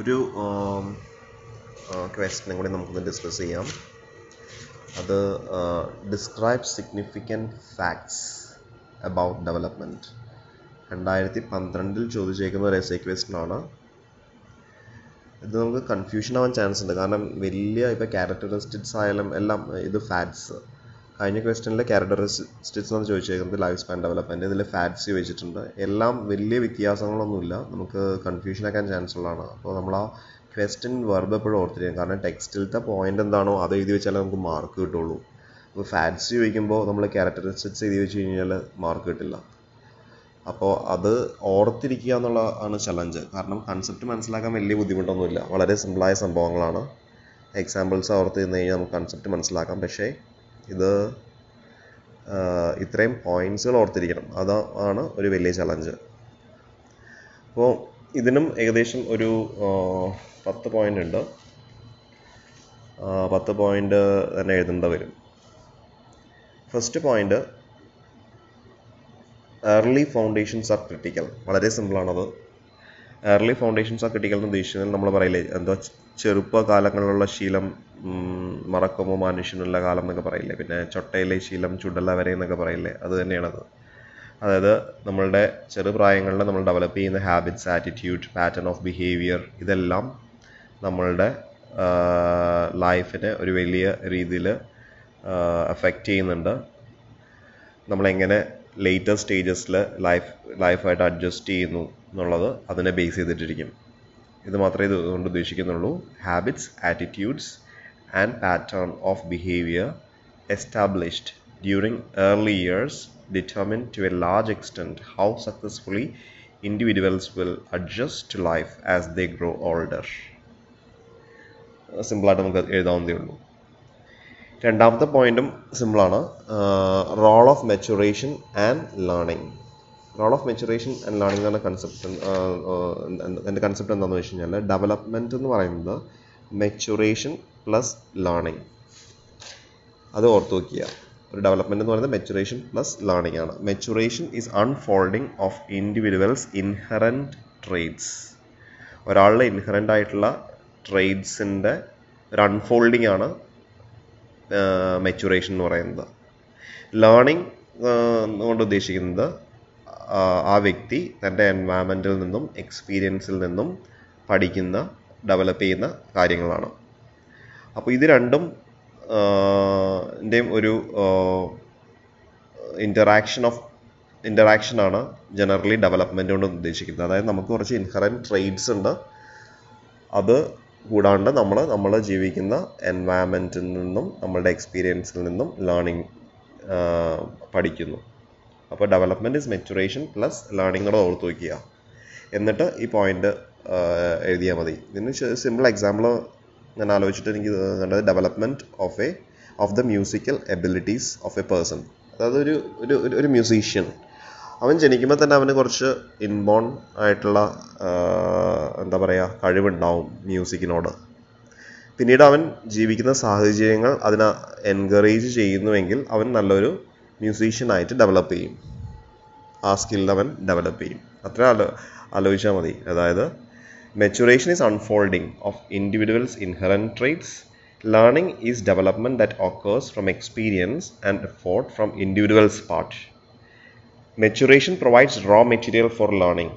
ഒരു ക്വസ്റ്റനും കൂടി നമുക്കൊന്ന് ഡിസ്കസ് ചെയ്യാം. അത് describe significant facts about development രണ്ടായിരത്തി പന്ത്രണ്ടിൽ ചോദിച്ചേക്കുന്ന ഒരു എസ് എ ആണ്. ഇത് നമുക്ക് കൺഫ്യൂഷൻ ആവാൻ ചാൻസ് ഉണ്ട്. കാരണം വലിയ ഇപ്പോൾ ക്യാരക്ടറിസ്റ്റിക്സ് ആയാലും എല്ലാം ഇത് ഫാറ്റ്സ് കഴിഞ്ഞ ക്വസ്റ്റനിൽ ക്യാരക്ടറിസ്റ്റിക്സ് എന്ന് ചോദിച്ചേക്കുന്നത് ലൈഫ് സ്പാൻ ഡെവലപ്മെന്റ് ഇതിൽ ഫാറ്റ്സ് ചോദിച്ചിട്ടുണ്ട് എല്ലാം വലിയ വ്യത്യാസങ്ങളൊന്നുമില്ല. നമുക്ക് കൺഫ്യൂഷൻ ആക്കാൻ ചാൻസ് ഉള്ളതാണ്. അപ്പോൾ നമ്മൾ ആ ക്വസ്റ്റ്യൻ വെർബ് എപ്പോഴും ഓർത്തിരിക്കും കാരണം ടെക്സ്റ്റിലത്തെ പോയിന്റ് എന്താണോ അത് എഴുതി വെച്ചാലേ നമുക്ക് മാർക്ക് കിട്ടുള്ളൂ. അപ്പോൾ ഫാറ്റ്സ് ചോദിക്കുമ്പോൾ നമ്മൾ ക്യാരക്ടറിസ്റ്റിക്സ് എഴുതി വെച്ച് കഴിഞ്ഞാൽ മാർക്ക് കിട്ടില്ല. അപ്പോൾ അത് ഓർത്തിരിക്കുക എന്നുള്ള ആണ് ചലഞ്ച് കാരണം കൺസെപ്റ്റ് മനസ്സിലാക്കാൻ വലിയ ബുദ്ധിമുട്ടൊന്നുമില്ല. വളരെ സിമ്പിളായ സംഭവങ്ങളാണ്. എക്സാമ്പിൾസ് ഓർത്ത് നിന്ന് കഴിഞ്ഞാൽ നമുക്ക് കൺസെപ്റ്റ് മനസ്സിലാക്കാം. പക്ഷേ ഇത് ഇത്രയും പോയിന്റ്സുകൾ ഓർത്തിരിക്കണം. അതാണ് ഒരു വലിയ ചലഞ്ച് അപ്പോൾ ഇതിനും ഏകദേശം ഒരു പത്ത് പോയിന്റ് ഉണ്ട്. പത്ത് പോയിന്റ് തന്നെ എഴുതേണ്ട വരും. First point early foundations are critical വളരെ സിമ്പിളാണത് ഏർലി ഫൗണ്ടേഷൻസ് ആർ ക്രിട്ടിക്കൽ എന്ന് നമ്മൾ പറയില്ലേ? എന്തോ ചെറുപ്പകാലങ്ങളിലുള്ള ശീലം മറക്കുമോ മനുഷ്യനുള്ള കാലം എന്നൊക്കെ പറയില്ലേ? പിന്നെ ചൊട്ടയിലെ ശീലം ചുടല വരെ എന്നൊക്കെ പറയില്ലേ? അത് തന്നെയാണത്. അതായത് നമ്മളുടെ ചെറുപ്രായങ്ങളിൽ നമ്മൾ ഡെവലപ്പ് ചെയ്യുന്ന habits attitude pattern of behaviour ഇതെല്ലാം നമ്മളുടെ ലൈഫിനെ ഒരു വലിയ രീതിയിൽ എഫക്റ്റ് ചെയ്യുന്നുണ്ട്. നമ്മളെങ്ങനെ ലേറ്റർ സ്റ്റേജസിൽ ലൈഫ് ലൈഫായിട്ട് അഡ്ജസ്റ്റ് ചെയ്യുന്നു. എന്നുള്ളത് അതിനെ ബേസ് ചെയ്തിട്ടിരിക്കും. ഇത് മാത്രമേ ഇതുകൊണ്ട് ഉദ്ദേശിക്കുന്നുള്ളൂ. Habits attitudes and pattern of behaviour established during early years determine to a large extent how successfully individuals will adjust to life as they grow older സിമ്പിളായിട്ട് നമുക്ക് എഴുതാവുന്നതേ ഉള്ളൂ. രണ്ടാമത്തെ പോയിന്റും സിമ്പിളാണ് role of maturation and learning role of maturation and learning എന്ന concept എന്റെ concept എന്താണെന്ന് വെച്ച് കഴിഞ്ഞാൽ ഡെവലപ്മെന്റ് എന്ന് പറയുന്നത് മെച്ചുറേഷൻ പ്ലസ് ലേണിംഗ്. അത് ഓർത്ത് വയ്ക്കുക ഒരു ഡെവലപ്മെന്റ് എന്ന് പറയുന്നത് മെച്ചുറേഷൻ പ്ലസ് ലേണിംഗ് ആണ്. Maturation is unfolding of individuals inherent traits ഒരാളുടെ ഇൻഹറന്റ് ആയിട്ടുള്ള ട്രേഡ്സിന്റെ ഒരു അൺഫോൾഡിങ് ആണ് മെച്ചുറേഷൻ എന്ന് പറയുന്നത്. ലേണിംഗ് കൊണ്ട് ഉദ്ദേശിക്കുന്നത് ആ വ്യക്തി തന്റെ എൻവയറമെന്റിൽ നിന്നും എക്സ്പീരിയൻസിൽ നിന്നും പഠിക്കുന്ന ഡെവലപ്പ് ചെയ്യുന്ന കാര്യങ്ങളാണ്. അപ്പോൾ ഇത് രണ്ടും ന്റെയും ഒരു ഇന്ററാക്ഷൻ ഓഫ് ഇന്ററാക്ഷനാണ് ജനറലി ഡെവലപ്മെന്റ് കൊണ്ട് ഉദ്ദേശിക്കുന്നത്. അതായത് നമുക്ക് കുറച്ച് ഇൻഹറന്റ് ട്രേഡ്സ് ഉണ്ട്. അത് കൂടാണ്ട് നമ്മൾ നമ്മൾ ജീവിക്കുന്ന എൻവയറമെന്റിൽ നിന്നും നമ്മളുടെ എക്സ്പീരിയൻസിൽ നിന്നും ലേണിംഗ് പഠിക്കുന്നു. അപ്പോൾ development is maturation plus learning കൂടെ ഓർത്ത് വയ്ക്കുക എന്നിട്ട് ഈ പോയിന്റ് എഴുതിയാൽ മതി. ഇതിന് സിമ്പിൾ എക്സാമ്പിൾ ഞാൻ ആലോചിച്ചിട്ട് എനിക്ക് കണ്ടത് development of a of the musical abilities of a person അതായത് ഒരു ഒരു ഒരു മ്യൂസീഷ്യൻ അവൻ ജനിക്കുമ്പോൾ തന്നെ അവന് കുറച്ച് ഇൻബോൺ ആയിട്ടുള്ള എന്താ പറയുക കഴിവുണ്ടാവും മ്യൂസിക്കിനോട് പിന്നീട് അവൻ ജീവിക്കുന്ന സാഹചര്യങ്ങൾ അതിനെ എൻകറേജ് ചെയ്യുന്നുവെങ്കിൽ അവൻ നല്ലൊരു മ്യൂസീഷ്യനായിട്ട് ഡെവലപ്പ് ചെയ്യും. ആ സ്കിൽ സ്കില്ലവൻ ഡെവലപ്പ് ചെയ്യും. അത്ര ആലോ ആലോചിച്ചാൽ മതി. അതായത് maturation is unfolding of individuals inherent traits learning is development that occurs from experience and effort from individuals part maturation provides raw material for learning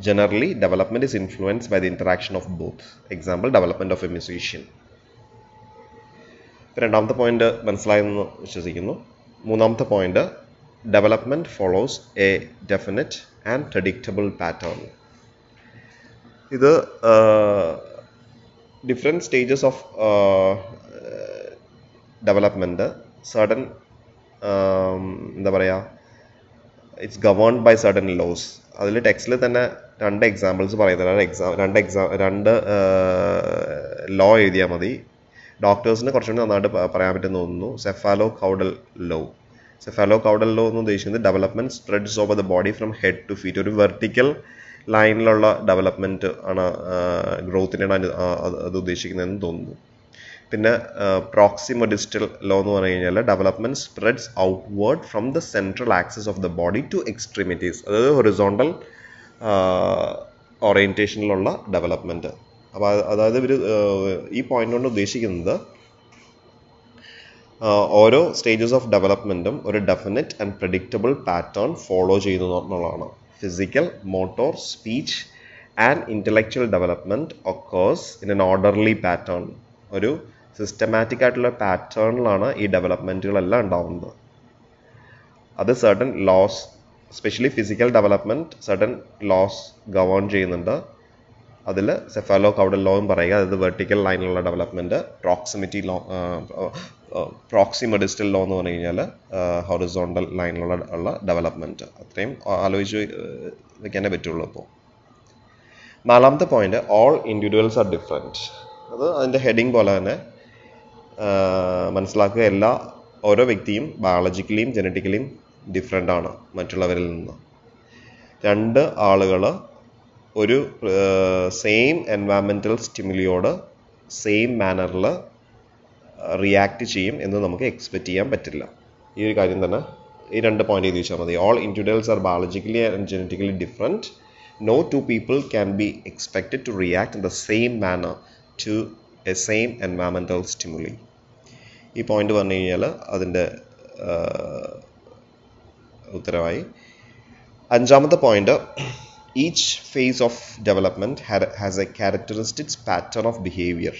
generally development is influence by the interaction of both example development of a musician രണ്ടാമത്തെ point മനസ്സിലായെന്ന് വിശ്വസിക്കുന്നു. മൂന്നാമത്തെ point development follows a definite and predictable pattern ഇത് different stages of development sudden എന്താ പറയുക it's governed by sudden laws അതിൽ ടെക്സ്റ്റിൽ തന്നെ രണ്ട് എക്സാമ്പിൾസ് പറയുന്നത് എക്സാം രണ്ട് എക്സാം രണ്ട് ലോ എഴുതിയാൽ മതി. ഡോക്ടേഴ്സിന് കുറച്ചുകൂടി നന്നായിട്ട് പറയാൻ പറ്റുന്ന തോന്നുന്നു. Cephalocaudal law cephalocaudal law എന്ന് ഉദ്ദേശിക്കുന്നത് development spreads over the body from head to feet ഒരു വെർട്ടിക്കൽ ലൈനിലുള്ള ഡെവലപ്മെന്റ് ആണ് ഗ്രോത്തിനാണ് അത് ഉദ്ദേശിക്കുന്നതെന്ന് തോന്നുന്നു. പിന്നെ പ്രോക്സിമോ ഡിജിറ്റൽ ലോ എന്ന് പറഞ്ഞു കഴിഞ്ഞാൽ development spreads outward from the central axis of the body to extremities അതായത് ഹൊറിസോണ്ടൽ ഓറിയന്റേഷനിലുള്ള ഡെവലപ്മെന്റ് അപ്പോൾ അതായത് ഇവർ ഈ പോയിന്റ് കൊണ്ട് ഉദ്ദേശിക്കുന്നത് ഓരോ സ്റ്റേജസ് ഓഫ് ഡെവലപ്മെന്റും ഒരു definite and predictable pattern follow ചെയ്യുന്നു എന്നുള്ളതാണ്. Physical motor speech and intellectual development occurs in an orderly pattern ഒരു സിസ്റ്റമാറ്റിക് ആയിട്ടുള്ള പാറ്റേണിലാണ് ഈ ഡെവലപ്മെന്റുകളെല്ലാം ഉണ്ടാവുന്നത്. അത് certain laws specially physical development certain laws govern ചെയ്യുന്നുണ്ട്. അതിൽ സെഫാലോ കൗഡൽ ലോയും പറയുക. അതായത് vertical ലൈനിലുള്ള development proximity law proximodistal law എന്ന് പറഞ്ഞു കഴിഞ്ഞാൽ ഹൊറിസോണ്ടൽ ലൈനിലുള്ള ഉള്ള ഡെവലപ്മെന്റ് അത്രയും ആലോചിച്ച് വെക്കാനേ പറ്റുള്ളൂ ഇപ്പോൾ നാലാമത്തെ point all individuals are different അത് അതിന്റെ ഹെഡിങ് പോലെ തന്നെ മനസ്സിലാക്കുക എല്ലാ ഓരോ വ്യക്തിയും ബയോളജിക്കലിയും ജനറ്റിക്കലിയും ഡിഫറെന്റ് ആണ് മറ്റുള്ളവരിൽ നിന്ന്. രണ്ട് ആളുകൾ ഒരു സെയിം എൻവയറമെന്റൽ സ്റ്റിമുലിയോട് സെയിം മാനറിൽ റിയാക്ട് ചെയ്യും എന്ന് നമുക്ക് എക്സ്പെക്റ്റ് ചെയ്യാൻ പറ്റില്ല. ഈ ഒരു കാര്യം തന്നെ ഈ രണ്ട് പോയിന്റ് വെച്ചാൽ മതി. All individuals are biologically and genetically different no two people can be expected to react in the same manner to a same environmental stimuli ഈ പോയിന്റ് പറഞ്ഞു കഴിഞ്ഞാൽ അതിന്റെ ഉത്തരവായി. അഞ്ചാമത്തെ point each of development has a characteristic pattern of behavior.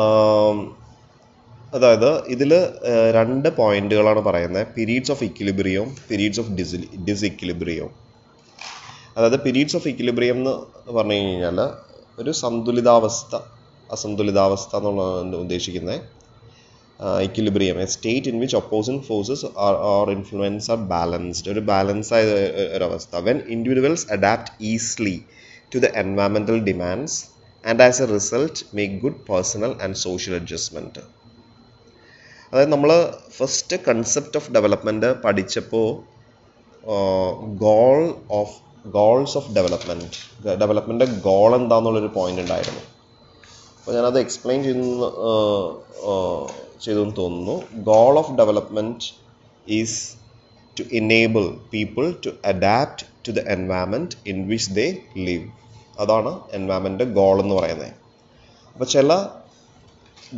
Um, അതായത് ഇതിൽ രണ്ട് പോയിന്റുകളാണ് പറയുന്നത്. പീരീഡ്സ് ഓഫ് ഇക്വിലിബ്രിയവും പീരീഡ്സ് ഓഫ് ഡിസ് ഡിസിക്വിലിബ്രിയവും അതായത് പീരീഡ്സ് ഓഫ് ഇക്വിലിബ്രിയം എന്ന് പറഞ്ഞു കഴിഞ്ഞാൽ ഒരു സന്തുലിതാവസ്ഥ അസന്തുലിതാവസ്ഥ എന്നുള്ള ഉദ്ദേശിക്കുന്നത്. Equilibrium a state in which opposing forces are or influences are balanced ഒരു ബാലൻസ് ആയ ഒരവസ്ഥ. When individuals adapt easily to the environmental demands and as a result make good personal and social adjustment അതായത് നമ്മൾ first concept of development പഠിച്ചപ്പോൾ goal of goals of development development goal എന്താണെന്നുള്ളൊരു point ഉണ്ടായിരുന്നു. അപ്പോൾ ഞാനത് explain ചെയ്യുന്ന ചെയ്തു തോന്നുന്നു. Goal of development is to enable people to adapt to the environment in which they live അതാണ് എൻവയറമെന്റ് ഗോൾ എന്ന് പറയുന്നത്. അപ്പോൾ ചില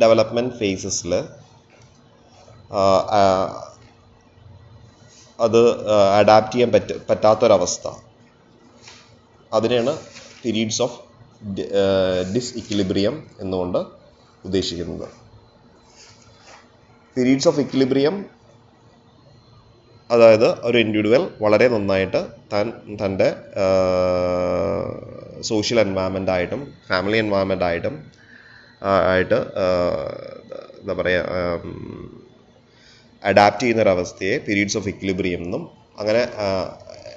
ഡെവലപ്മെന്റ് ഫേസസിൽ അത് അഡാപ്റ്റ് ചെയ്യാൻ പറ്റ പറ്റാത്തൊരവസ്ഥ. അതിനെയാണ് പീരീഡ്സ് ഓഫ് ഡിസ് ഇക്വിലിബ്രിയം എന്നുകൊണ്ട് ഉദ്ദേശിക്കുന്നത്. പീരീഡ്സ് ഓഫ് ഇക്വിലിബ്രിയം അതായത് ഒരു ഇൻഡിവിജ്വൽ വളരെ നന്നായിട്ട് താൻ തന്റെ സോഷ്യൽ എൻവയറമെന്റ് ആയിട്ടും ഫാമിലി എൻവയറമെന്റ് ആയിട്ടും ആയിട്ട് എന്താ പറയുക അഡാപ്റ്റ് ചെയ്യുന്ന ഒരവസ്ഥയെ പീരീഡ്സ് ഓഫ് ഇക്വിലിബ്രിയം എന്നും അങ്ങനെ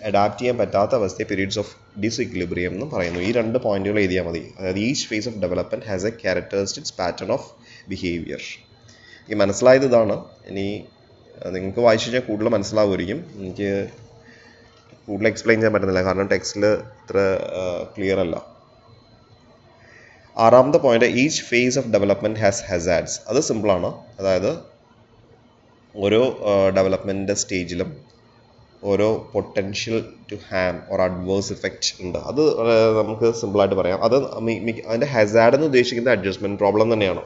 അഡാപ്റ്റ് ചെയ്യാൻ പറ്റാത്ത അവസ്ഥയെ പീരീഡ്സ് ഓഫ് ഡിസ് ഇക്വിലിബ്രിയം എന്നും പറയുന്നു. ഈ രണ്ട് പോയിന്റുകൾ എഴുതിയാൽ മതി. അതായത് each phase of development has a characteristics pattern of behaviour ഈ മനസ്സിലായത് ഇതാണ് ഇനി നിങ്ങൾക്ക് വായിച്ചു കഴിഞ്ഞാൽ കൂടുതൽ മനസ്സിലാവുമായിരിക്കും. എനിക്ക് കൂടുതൽ എക്സ്പ്ലെയിൻ ചെയ്യാൻ പറ്റുന്നില്ല. കാരണം ടെക്സ്റ്റിൽ ഇത്ര ക്ലിയർ അല്ല. ആറാമത്തെ point each phase of development has hazards അത് സിമ്പിളാണ് അതായത് ഓരോ ഡെവലപ്മെന്റ് സ്റ്റേജിലും ഓരോ potential to harm or adverse effect ഉണ്ട്. അത് നമുക്ക് സിമ്പിളായിട്ട് പറയാം. അത് അതിന്റെ ഹെസാഡ് എന്ന് ഉദ്ദേശിക്കുന്ന അഡ്ജസ്റ്റ്മെന്റ് പ്രോബ്ലം തന്നെയാണ്.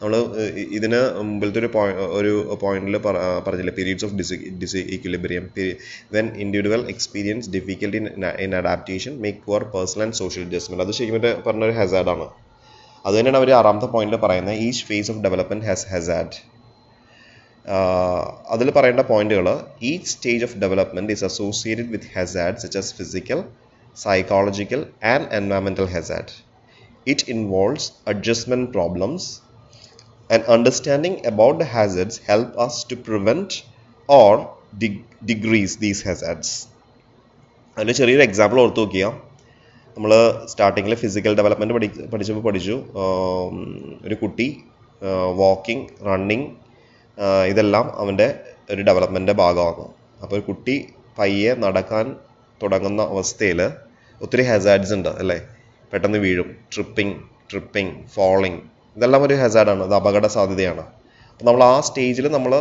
നമ്മൾ ഇതിന് മുമ്പിലത്തെ ഒരു പോയിന്റ് ഒരു പോയിന്റിൽ പറഞ്ഞില്ല periods of dis disequilibrium when individual experience difficulty in adaptation make poor personal and social adjustment അത് ശരിക്കും പറഞ്ഞൊരു ഹെസാഡാണ് അത് തന്നെയാണ് അവർ ആറാമത്തെ പോയിന്റിൽ പറയുന്നത് each phase of development has hazard അതിൽ പറയേണ്ട പോയിന്റുകൾ each stage of development is associated with hazard such as physical psychological and environmental hazard it involves adjustment problems and understanding about the hazards help us to prevent or de- decrease these hazards. അതിന്റെ ചെറിയൊരു example ഓർത്ത് നോക്കിയാൽ നമ്മൾ സ്റ്റാർട്ടിങ്ങിൽ physical development പഠി പഠിച്ചപ്പോൾ പഠിച്ചു. ഒരു കുട്ടി വാക്കിംഗ് റണ്ണിങ് ഇതെല്ലാം അവന്റെ ഒരു ഡെവലപ്മെന്റിന്റെ ഭാഗമാണ്. അപ്പോൾ ഒരു കുട്ടി പയ്യെ നടക്കാൻ തുടങ്ങുന്ന അവസ്ഥയിൽ ഒത്തിരി ഹെസാഡ്സ് ഉണ്ട് അല്ലേ? പെട്ടെന്ന് വീഴും. ട്രിപ്പിംഗ് ട്രിപ്പിംഗ് ഫോളിങ് ഇതെല്ലാം ഒരു ഹെസാഡാണ് അത് അപകട സാധ്യതയാണ്. അപ്പോൾ നമ്മൾ ആ സ്റ്റേജിൽ നമ്മൾ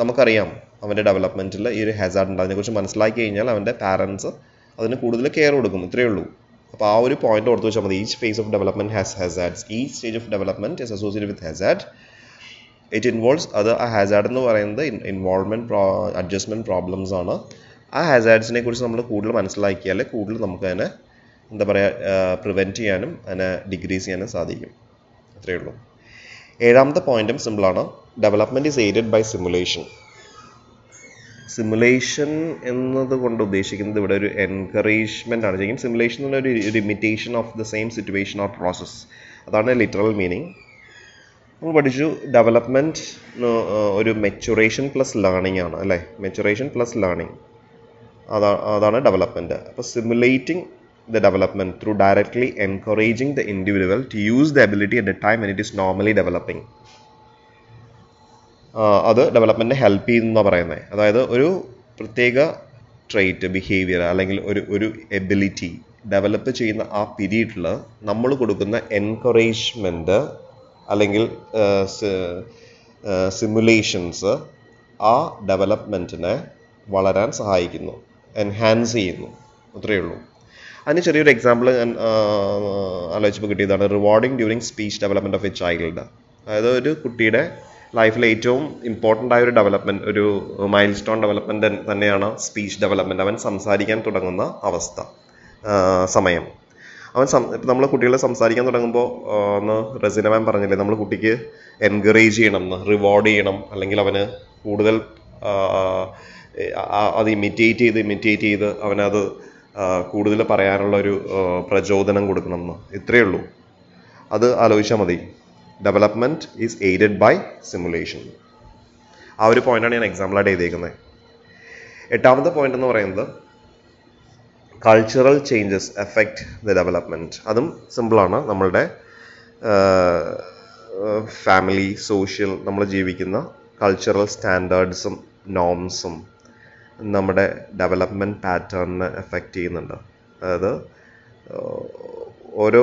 നമുക്കറിയാം അവന്റെ ഡെവലപ്മെന്റിൽ ഈ ഒരു ഹെസാഡ് ഉണ്ട്. അതിനെക്കുറിച്ച് മനസ്സിലാക്കി കഴിഞ്ഞാൽ അവന്റെ പാരൻസ് അതിന് കൂടുതൽ കെയർ കൊടുക്കും ഇത്രയേ ഉള്ളൂ. അപ്പോൾ ആ ഒരു പോയിന്റ് ഓർത്ത് വെച്ചാൽ മതി. Each phase of development has hazards ഈ stage of development is associated with hazard it involves അത് ആ ഹാസാഡ് എന്ന് പറയുന്നത് ഇൻവോൾവ്മെന്റ് പ്രോ അഡ്ജസ്റ്റ്മെന്റ് പ്രോബ്ലംസ് ആണ്. ആ ഹാസാഡ്സിനെ കുറിച്ച് നമ്മൾ കൂടുതൽ മനസ്സിലാക്കിയാൽ കൂടുതൽ നമുക്ക് അതിനെ എന്താ പറയുക പ്രിവെന്റ് ചെയ്യാനും അതിനെ ഡിഗ്രീസ് ചെയ്യാനും സാധിക്കും. അത്രയേ ഉള്ളൂ ഏഴാമത്തെ പോയിന്റും സിമ്പിളാണ് development is aided by simulation simulation എന്നതുകൊണ്ട് ഉദ്ദേശിക്കുന്നത് ഇവിടെ ഒരു എൻകറേജ്മെന്റ് ആണ്. ശരിക്കും സിമുലേഷൻ എന്ന് പറഞ്ഞാൽ ഒരു imitation of the same situation or process അതാണ് ലിറ്ററൽ മീനിങ് നമ്മൾ പഠിച്ചു ഡെവലപ്മെന്റ് ഒരു മെച്ചുറേഷൻ പ്ലസ് ലേണിംഗ് ആണ് അല്ലേ? മെച്ചുറേഷൻ പ്ലസ് ലേണിംഗ് അതാ അതാണ് ഡെവലപ്മെന്റ് അപ്പോൾ simulating the development through directly encouraging the individual to use the ability at the time when it is normally developing. അത് ഡെവലപ്മെന്റിനെ ഹെൽപ്പ് ചെയ്യുന്ന പറയുന്നത് അതായത് ഒരു പ്രത്യേക ട്രേറ്റ് ബിഹേവിയർ അല്ലെങ്കിൽ ഒരു ഒരു എബിലിറ്റി ഡെവലപ്പ് ചെയ്യുന്ന ആ പീരീഡിൽ നമ്മൾ കൊടുക്കുന്ന എൻകറേജ്മെന്റ് അല്ലെങ്കിൽ സിമുലേഷൻസ് ആ ഡെവലപ്മെന്റിനെ വളരാൻ സഹായിക്കുന്നു എൻഹാൻസ് ചെയ്യുന്നു. അത്രയേ ഉള്ളൂ. അതിന് ചെറിയൊരു എക്സാമ്പിൾ ഞാൻ ആലോചിച്ചപ്പോൾ കിട്ടിയതാണ്. Rewarding during speech development of a child അതായത് ഒരു കുട്ടിയുടെ ലൈഫിലെ ഏറ്റവും ഇമ്പോർട്ടന്റ് ആയ ഒരു ഡെവലപ്മെന്റ് ഒരു മൈൽ സ്റ്റോൺ ഡെവലപ്മെന്റ് തന്നെയാണ് സ്പീച്ച് ഡെവലപ്മെന്റ് അവൻ സംസാരിക്കാൻ തുടങ്ങുന്ന അവസ്ഥ സമയം. അവൻ നമ്മൾ കുട്ടികളെ സംസാരിക്കാൻ തുടങ്ങുമ്പോൾ ഒന്ന് റസിന മാം പറഞ്ഞില്ലേ നമ്മൾ കുട്ടിക്ക് എൻകറേജ് ചെയ്യണം എന്ന് റിവാർഡ് ചെയ്യണം അല്ലെങ്കിൽ അവന് കൂടുതൽ അത് ഇമിറ്റേറ്റ് ചെയ്ത് ഇമിറ്റേറ്റ് ചെയ്ത് അവനത് കൂടുതൽ പറയാനുള്ള ഒരു പ്രചോദനം കൊടുക്കണം എന്ന്. ഇത്രയേ ഉള്ളൂ. അത് ആലോചിച്ചാൽ മതി. Development is aided by simulation ആ ഒരു പോയിന്റാണ് ഞാൻ എക്സാമ്പിളായിട്ട് എഴുതിയേക്കുന്നത്. എട്ടാമത്തെ പോയിന്റ് എന്ന് പറയുന്നത് cultural changes effect the development അതും സിമ്പിളാണ് നമ്മളുടെ ഫാമിലി സോഷ്യൽ നമ്മൾ ജീവിക്കുന്ന കൾച്ചറൽ സ്റ്റാൻഡേർഡ്സും നോംസും നമ്മുടെ ഡെവലപ്മെന്റ് പാറ്റേണിനെ എഫക്റ്റ് ചെയ്യുന്നുണ്ട്. അതായത് ഓരോ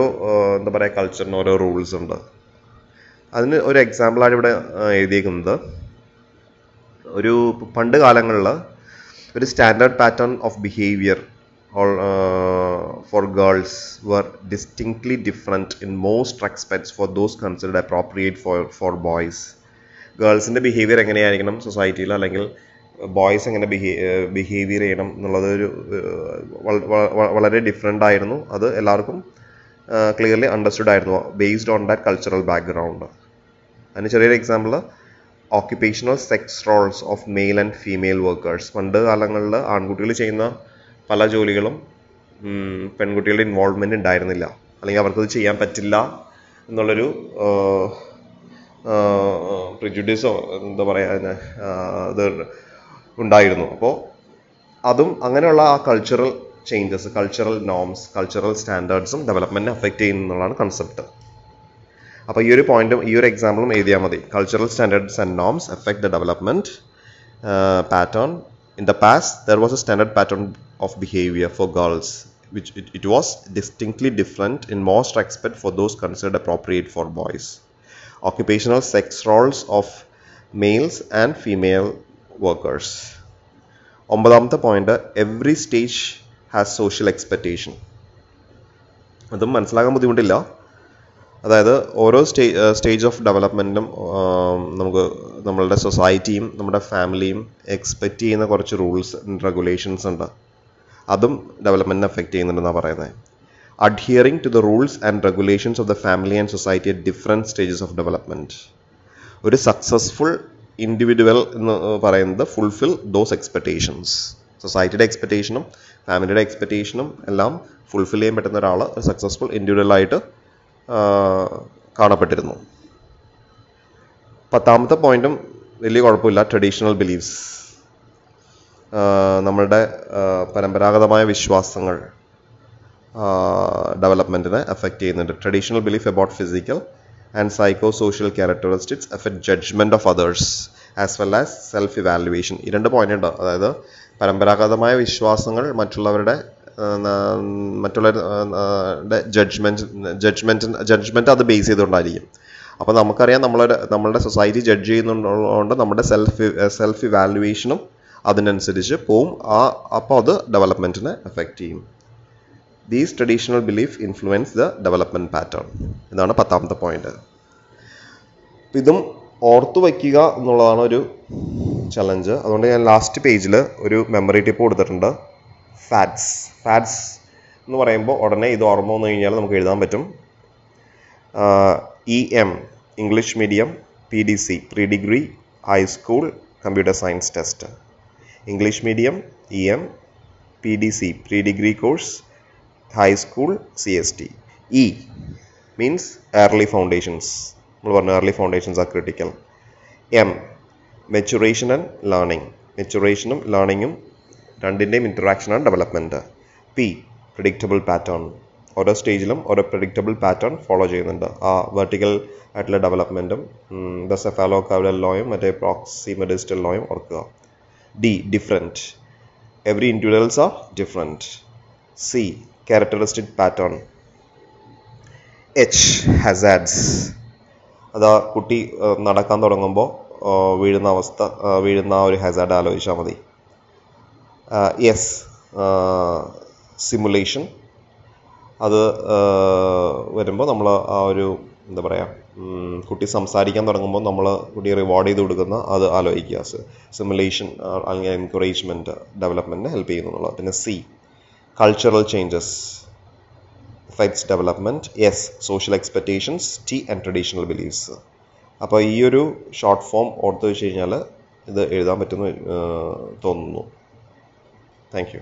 എന്താ പറയുക കൾച്ചറിന് ഓരോ റൂൾസ് ഉണ്ട്. അതിന് ഒരു എക്സാമ്പിളാണ് ഇവിടെ എഴുതിയിരിക്കുന്നത് ഒരു പണ്ട് കാലങ്ങളിൽ ഒരു standard pattern of behaviour for girls were distinctly different in most respects for those considered appropriate for for boys ഗേൾസിന്റെ behaviour എങ്ങനെയായിരിക്കണം സൊസൈറ്റിയിൽ അല്ലെങ്കിൽ ബോയ്സ് എങ്ങനെ ബിഹേ ബിഹേവിയർ ചെയ്യണം എന്നുള്ളത് ഒരു വളരെ ഡിഫറെന്റ് ആയിരുന്നു. അത് എല്ലാവർക്കും ക്ലിയർലി അണ്ടർസ്റ്റുഡ് ആയിരുന്നു. Based on that cultural background അതിന് ചെറിയൊരു example occupational sex roles of male and female workers പണ്ട് കാലങ്ങളിൽ ആൺകുട്ടികൾ ചെയ്യുന്ന പല ജോലികളും പെൺകുട്ടികളുടെ ഇൻവോൾവ്മെന്റ് ഉണ്ടായിരുന്നില്ല. അല്ലെങ്കിൽ അവർക്കത് ചെയ്യാൻ പറ്റില്ല എന്നുള്ളൊരു പ്രിജുഡീസോ എന്താ പറയുക അത് ഉണ്ടായിരുന്നു. അപ്പോൾ അതും അങ്ങനെയുള്ള ആ cultural changes cultural norms cultural സ്റ്റാൻഡേർഡ്സും ഡെവലപ്മെന്റിനെ അഫക്റ്റ് എന്നുള്ളതാണ് കൺസെപ്റ്റ് അപ്പോൾ ഈ ഒരു പോയിന്റും ഈ ഒരു എക്സാമ്പിളും എഴുതിയാൽ മതി. Cultural standards and norms effect the development pattern in the past there was a standard pattern of behaviour for girls which it, it was distinctly different in most respects for those considered appropriate for boys. Occupational sex roles of males and female workers. ഒമ്പതാമത്തെ point every stage has social expectation അതും മനസ്സിലാക്കാൻ ബുദ്ധിമുട്ടില്ല. അതായത് ഓരോ stay stage of ഡെവലപ്മെന്റും നമുക്ക് നമ്മളുടെ സൊസൈറ്റിയും നമ്മുടെ ഫാമിലിയും എക്സ്പെക്റ്റ് ചെയ്യുന്ന കുറച്ച് റൂൾസ് റെഗുലേഷൻസ് ഉണ്ട്. അതും ഡെവലപ്മെന്റിനെ എഫക്റ്റ് ചെയ്യുന്നുണ്ടെന്നാണ് പറയുന്നത് adhering to the rules and regulations of the family and society at different stages of development ഒരു സക്സസ്ഫുൾ ഇൻഡിവിജ്വൽ എന്ന് പറയുന്നത് ഫുൾഫിൽ ദോസ് എക്സ്പെക്റ്റേഷൻസ് സൊസൈറ്റിയുടെ എക്സ്പെക്റ്റേഷനും ഫാമിലിയുടെ എക്സ്പെക്റ്റേഷനും എല്ലാം ഫുൾഫിൽ ചെയ്യാൻ പറ്റുന്ന ഒരാൾ സക്സസ്ഫുൾ ഇൻഡിവിജ്വലായിട്ട് കാണപ്പെട്ടിരുന്നു. പത്താമത്തെ പോയിന്റും വലിയ കുഴപ്പമില്ല. ട്രഡീഷണൽ ബിലീഫ്സ് നമ്മളുടെ പരമ്പരാഗതമായ വിശ്വാസങ്ങൾ ഡെവലപ്മെന്റിനെ എഫക്റ്റ് ചെയ്യുന്നുണ്ട്. Traditional belief about physical psychosocial characteristics effect judgement of others as well as self evaluation ഈ രണ്ട് പോയിന്റ് ഉണ്ട്? അതായത് പരമ്പരാഗതമായ വിശ്വാസങ്ങൾ മറ്റുള്ളവരുടെ മറ്റുള്ളവരുടെ ജഡ്ജ്മെന്റ് ജഡ്ജ്മെന്റ് ജഡ്ജ്മെന്റ് അത് ബേസ് ചെയ്തുകൊണ്ടായിരിക്കും. അപ്പോൾ നമുക്കറിയാം നമ്മളുടെ നമ്മളുടെ സൊസൈറ്റി ജഡ്ജ് ചെയ്യുന്നുള്ളതുകൊണ്ട് നമ്മുടെ സെൽഫ് സെൽഫ് ഇവാലുവേഷനും അതിനനുസരിച്ച് പോവും. ആ അപ്പോൾ അത് ഡെവലപ്മെന്റിനെ എഫക്റ്റ് ചെയ്യും. These traditional belief influence the development pattern ഇതാണ് പത്താമത്തെ പോയിന്റ് ഇതും ഓർത്തു വയ്ക്കുക എന്നുള്ളതാണ് ഒരു ചലഞ്ച് അതുകൊണ്ട് ഞാൻ ലാസ്റ്റ് പേജിൽ ഒരു മെമ്മറി ടിപ്പ് കൊടുത്തിട്ടുണ്ട്. ഫാറ്റ്സ് ഫാറ്റ്സ് എന്ന് പറയുമ്പോൾ ഉടനെ ഇത് ഓർമ്മ വന്നു കഴിഞ്ഞാൽ നമുക്ക് എഴുതാൻ പറ്റും. E M English medium P D C pre degree high school computer science test English medium E M P D C pre degree course high school C S T E means early foundations നമ്മൾ പറഞ്ഞു early foundations are critical M maturation and learning മെച്ചുറേഷനും ലേണിങ്ങും രണ്ടിന്റെയും ഇന്ററാക്ഷനാണ് development P predictable pattern ഓരോ സ്റ്റേജിലും ഓരോ predictable pattern follow ചെയ്യുന്നുണ്ട്. ആ വെർട്ടിക്കൽ ആയിട്ടുള്ള ഡെവലപ്മെന്റും ദ സെഫാലോ കവലൽ ലോയും മറ്റേ പ്രോക്സിമഡിസ്റ്റൽ ലോയും ഓർക്കുക. D different every individuals are different C characteristic pattern H hazards അതാ കുട്ടി നടക്കാൻ തുടങ്ങുമ്പോൾ വീഴുന്ന അവസ്ഥ വീഴുന്ന ആ ഒരു ഹസാഡ് ആലോചിച്ചാൽ മതി. യെസ് സിമുലേഷൻ അത് വരുമ്പോൾ നമ്മൾ ആ ഒരു എന്താ പറയുക കുട്ടി സംസാരിക്കാൻ തുടങ്ങുമ്പോൾ നമ്മൾ കുട്ടിയെ റിവാർഡ് ചെയ്ത് കൊടുക്കുന്ന അത് ആലോചിക്കുക. സിമുലേഷൻ അല്ലെങ്കിൽ എൻകറേജ്മെന്റ് ഡെവലപ്മെന്റിന് ഹെൽപ്പ് ചെയ്യുന്നു പിന്നെ C cultural changes affects development yes social expectations t and traditional beliefs അപ്പോൾ ഈ ഒരു ഷോർട്ട് ഫോം ഓർത്ത് വെച്ച് കഴിഞ്ഞാൽ ഇത് എഴുതാൻ പറ്റുമെന്ന് തോന്നുന്നു താങ്ക് യു